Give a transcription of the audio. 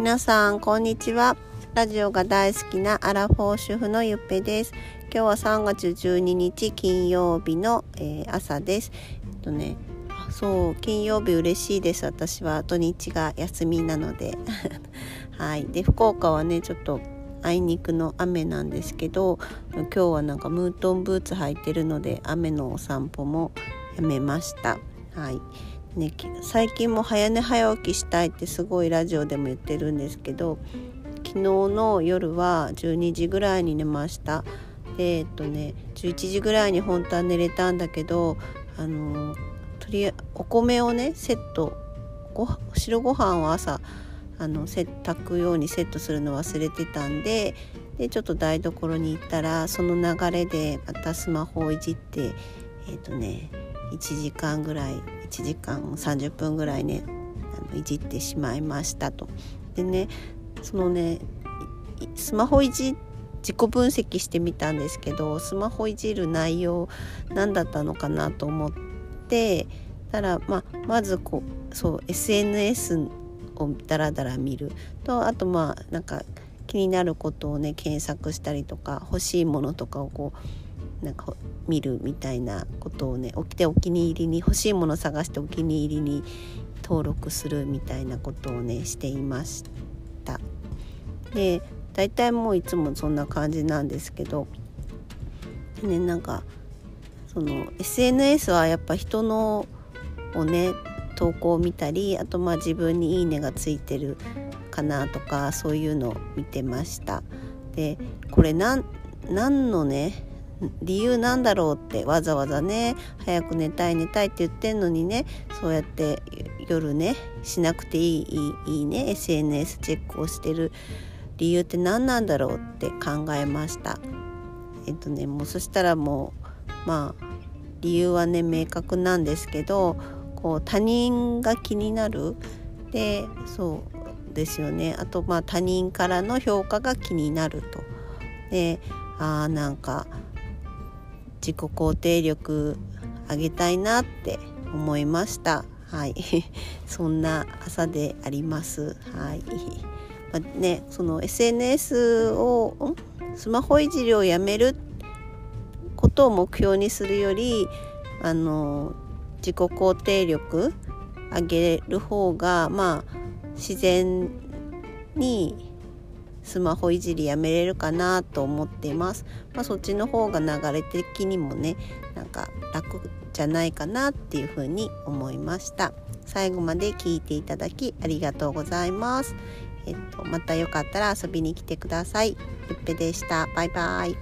皆さんこんにちは。ラジオが大好きなアラフォー主婦のゆっぺです。今日は3月12日金曜日の、えー、朝です。えっとねそう金曜日嬉しいです。私は土日が休みなので。はい。で福岡はねちょっとあいにくの雨なんですけど今日はなんかムートンブーツ履いてるので雨のお散歩もやめました。はい。ね、最近も早寝早起きしたいってすごいラジオでも言ってるんですけど昨日の夜は12時ぐらいに寝ました。でえっとね11時ぐらいに本当は寝れたんだけどあのとりお米をねセットご白ご飯を朝あの炊くようにセットするの忘れてたんででちょっと台所に行ったらその流れでまたスマホをいじってえっ、とね1時間ぐらい1時間30分ぐらいねあのいじってしまいましたと。でねそのねスマホいじ自己分析してみたんですけどスマホいじる内容何だったのかなと思ってたら、まあ、まずこうそう SNS をダラダラ見るとあとまあなんか気になることをね検索したりとか欲しいものとかをこうなんか見るみたいなことをね起きてお気に入りに欲しいもの探してお気に入りに登録するみたいなことをねしていました。で大体もういつもそんな感じなんですけどねなんかその SNS はやっぱ人のをね投稿を見たりあとまあ自分に「いいね」がついてるかなとかそういうのを見てました。でこれ何のね理由なんだろうってわざわざね早く寝たい寝たいって言ってんのにねそうやって夜ねしなくていいいいね SNS チェックをしてる理由って何なんだろうって考えました。えっとねもうそしたらもうまあ理由はね明確なんですけどこう他人が気になる。でそうですよね。あとまあ他人からの評価が気になると。であーなんか自己肯定力上げたいなって思いました。はい。そんな朝であります。はい、まあ、ねその SNS をスマホいじりをやめることを目標にするよりあの自己肯定力上げる方がまあ自然にスマホいじりやめれるかなと思っています、まあ、そっちの方が流れ的にもねなんか楽じゃないかなっていうふうに思いました。最後まで聞いていただきありがとうございます。えっとまたよかったら遊びに来てください。ゆっぺでした。バイバイ。